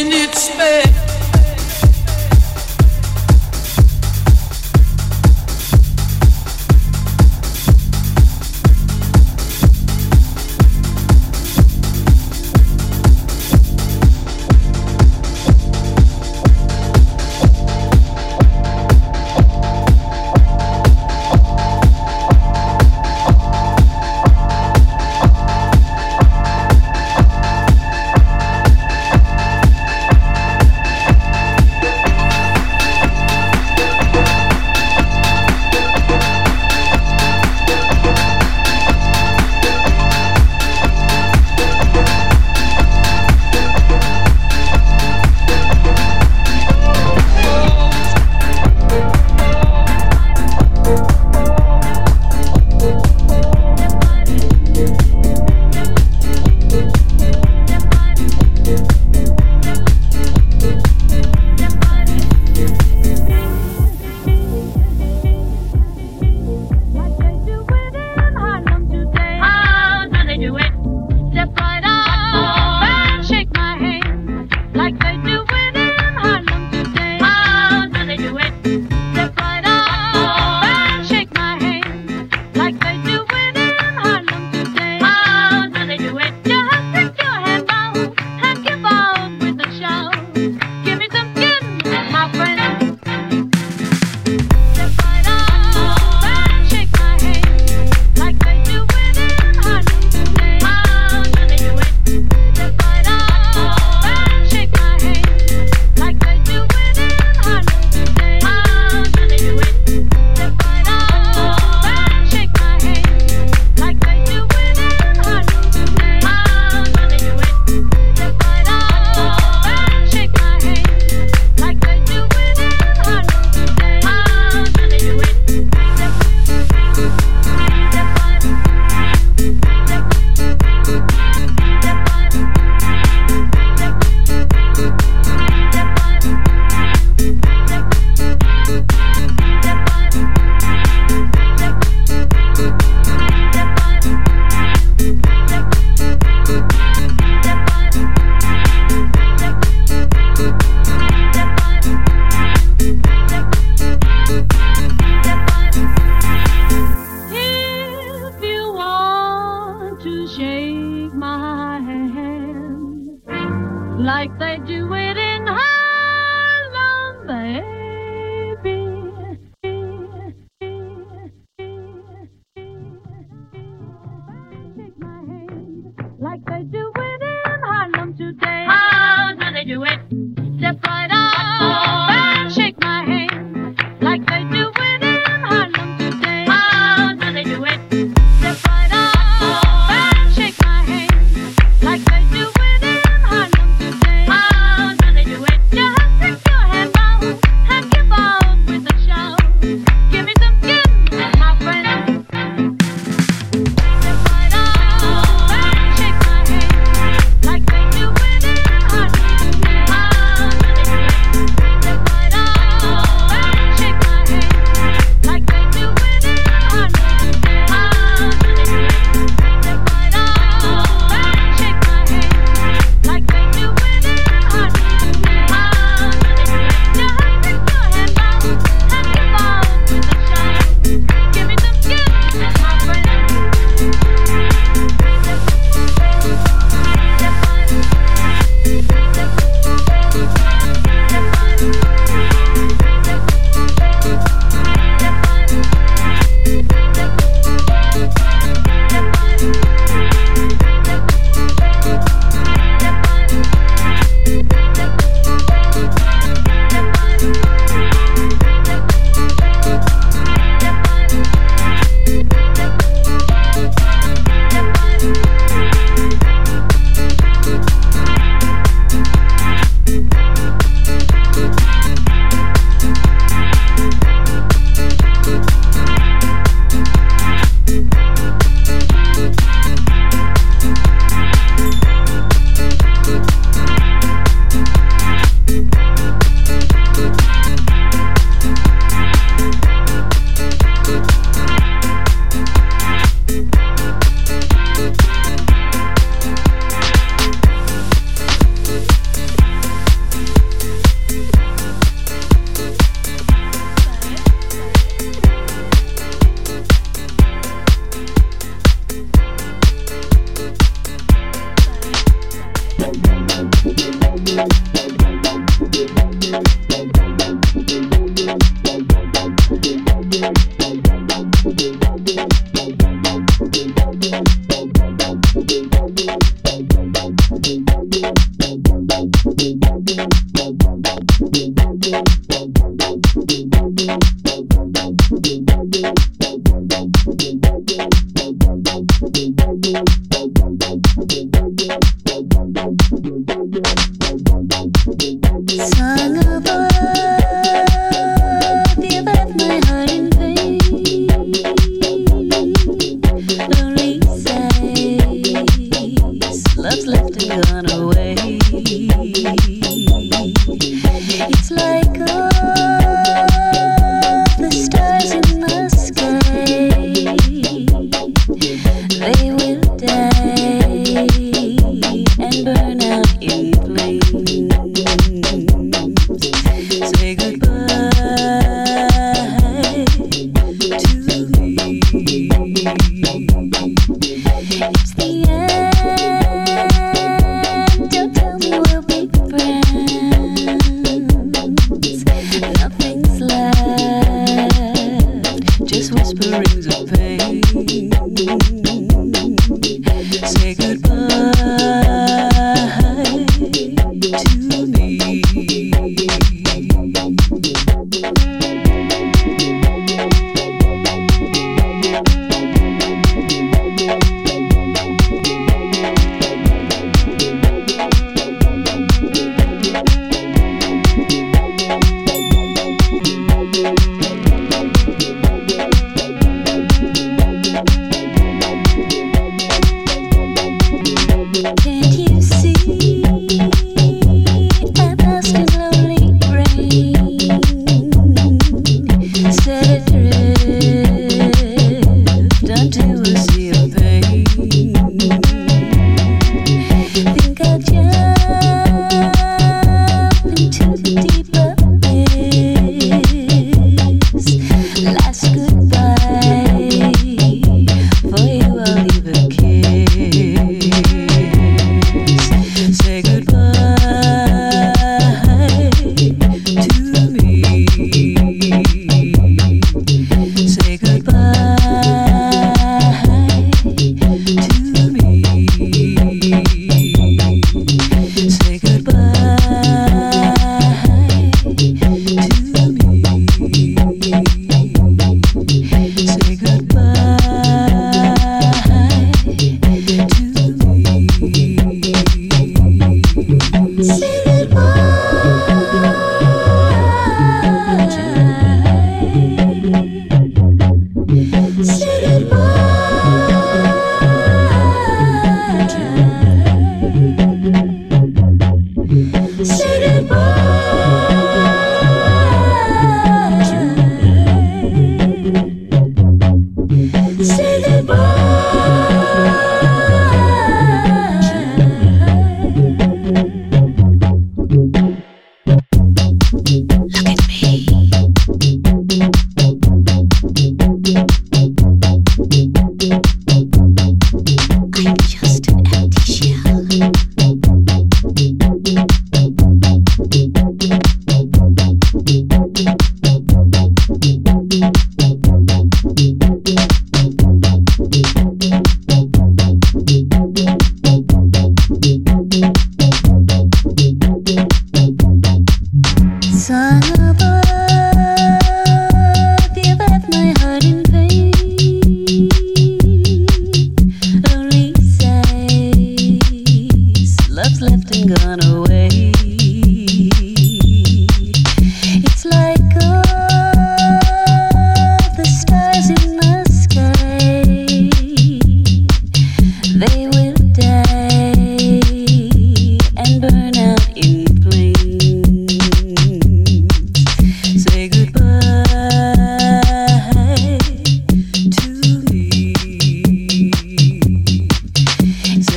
Shake my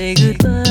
say goodbye.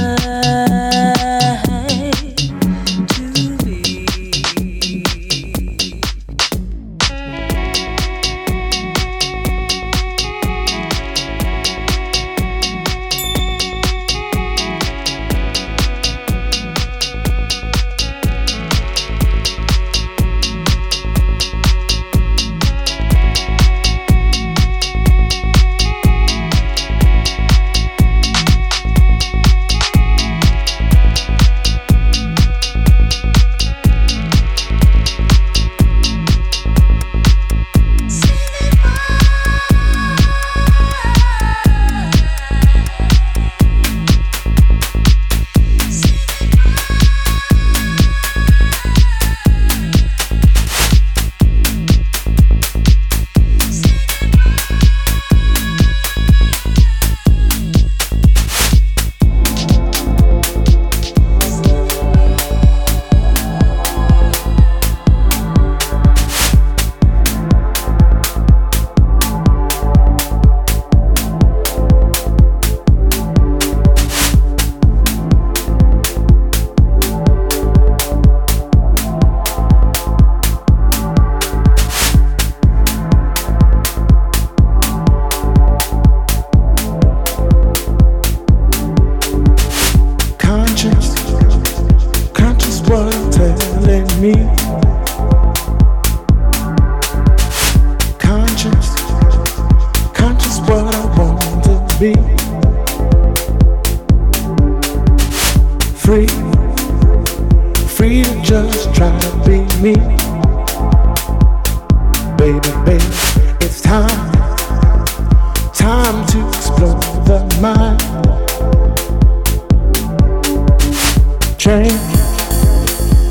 Change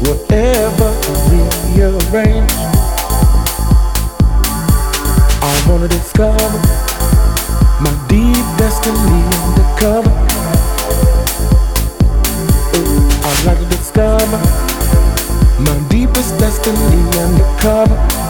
whatever rearrange. I wanna discover my deep destiny undercover. I'd like to discover my deepest destiny undercover.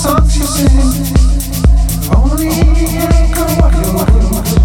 Songs you sing? Only you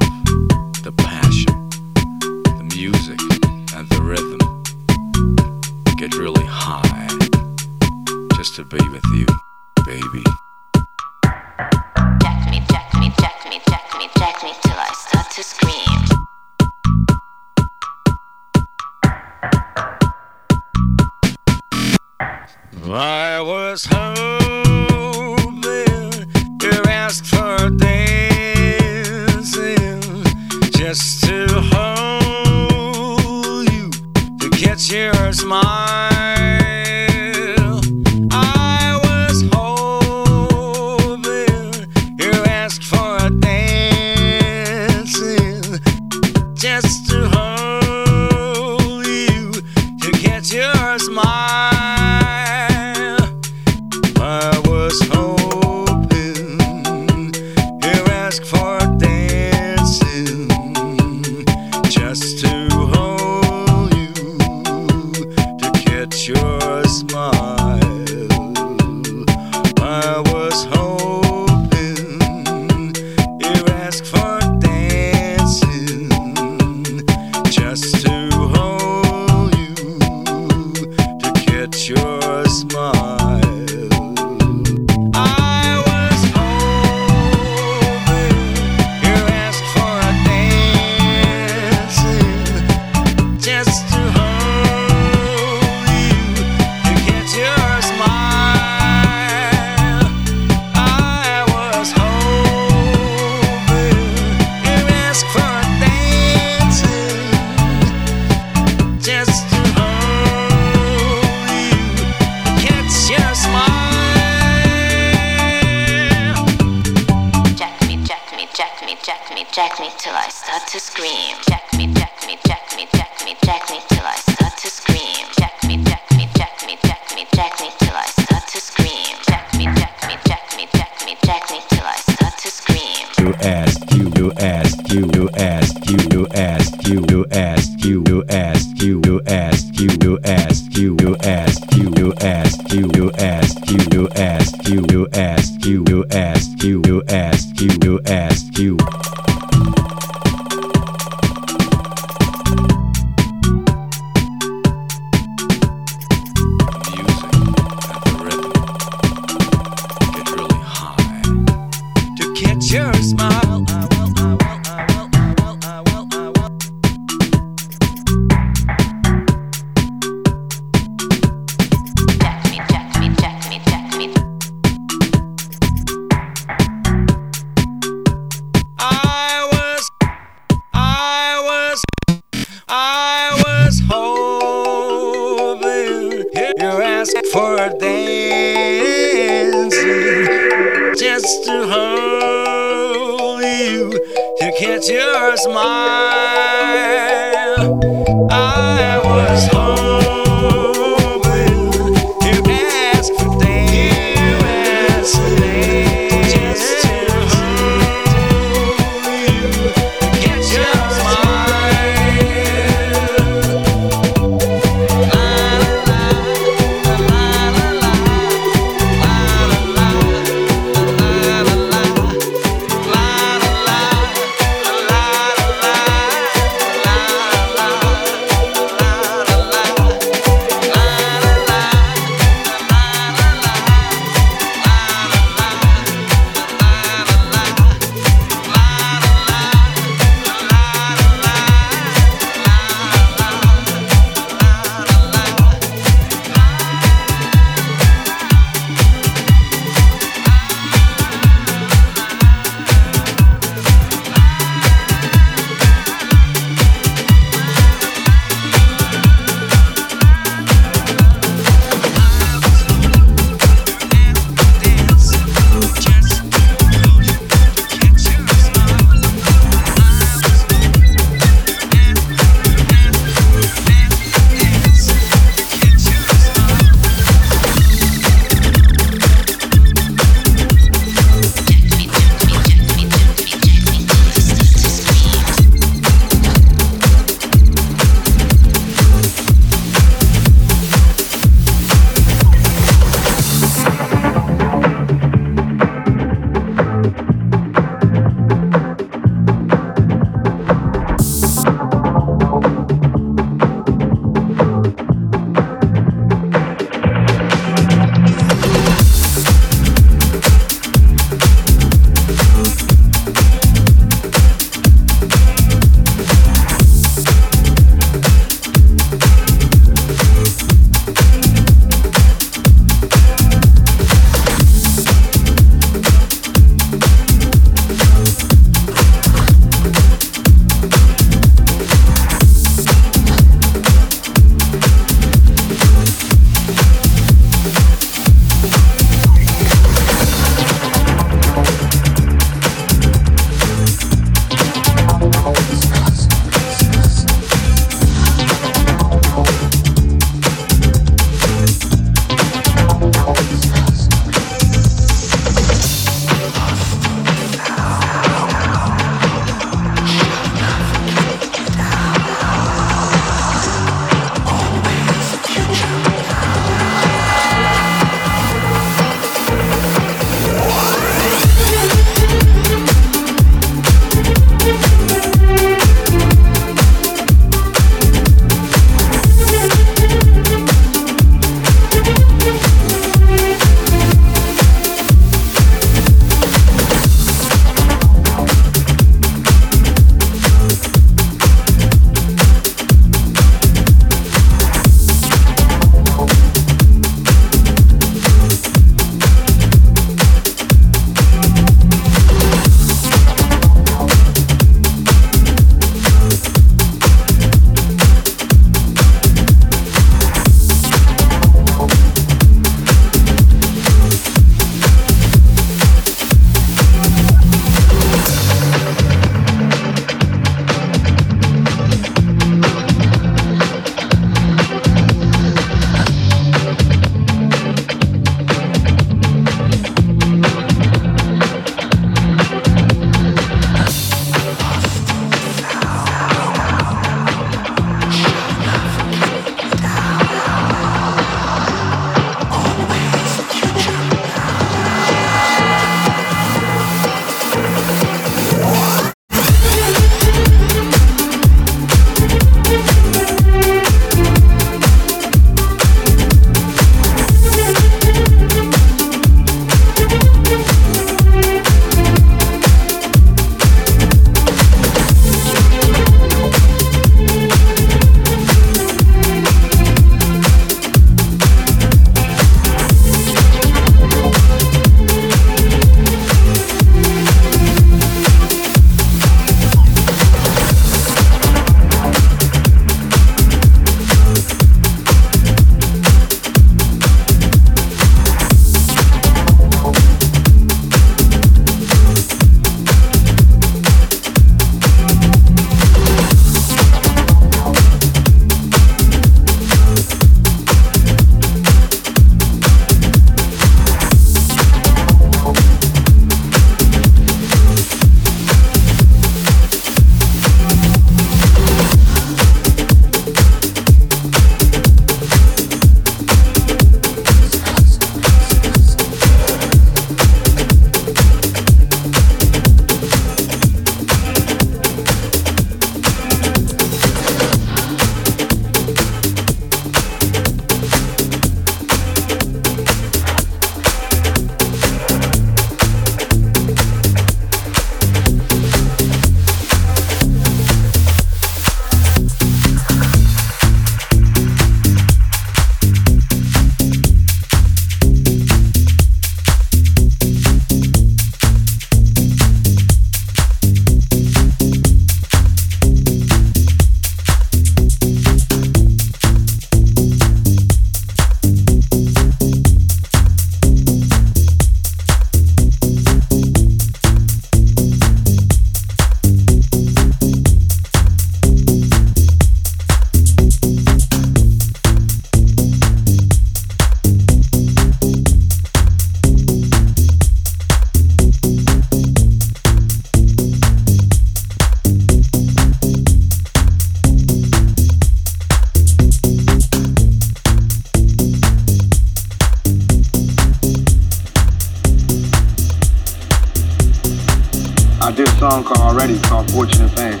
song called already called Fortune and Fame.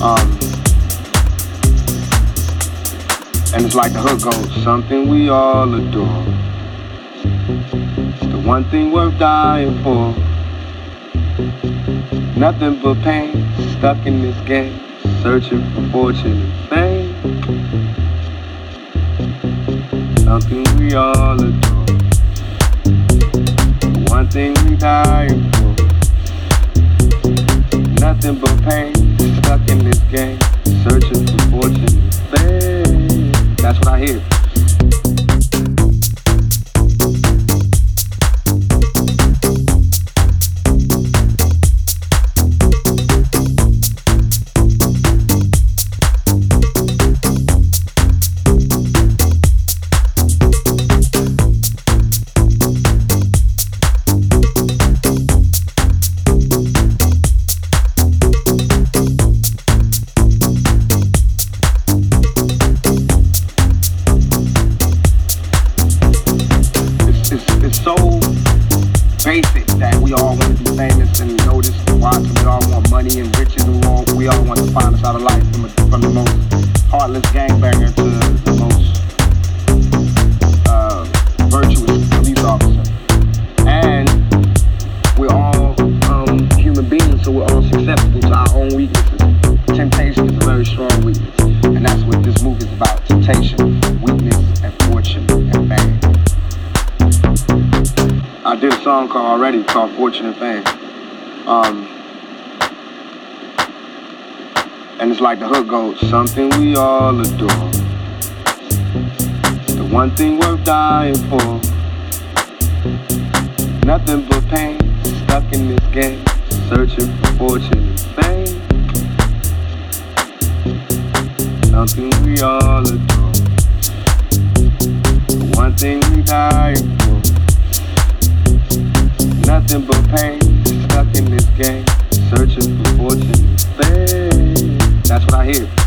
Um, and it's like the hook goes, something we all adore. It's the one thing worth dying for. Nothing but pain, stuck in this game, searching for fortune and fame. Something we all adore. The one thing we dying for. But pain, stuck in this game, searching for fortune. That's what I hear. Like the hook goes, something we all adore. The one thing worth dying for. Nothing but pain, stuck in this game, searching for fortune and fame. Something we all adore. The one thing we dying for. Nothing but pain, stuck in this game, searching for fortune and fame. That's what I hear.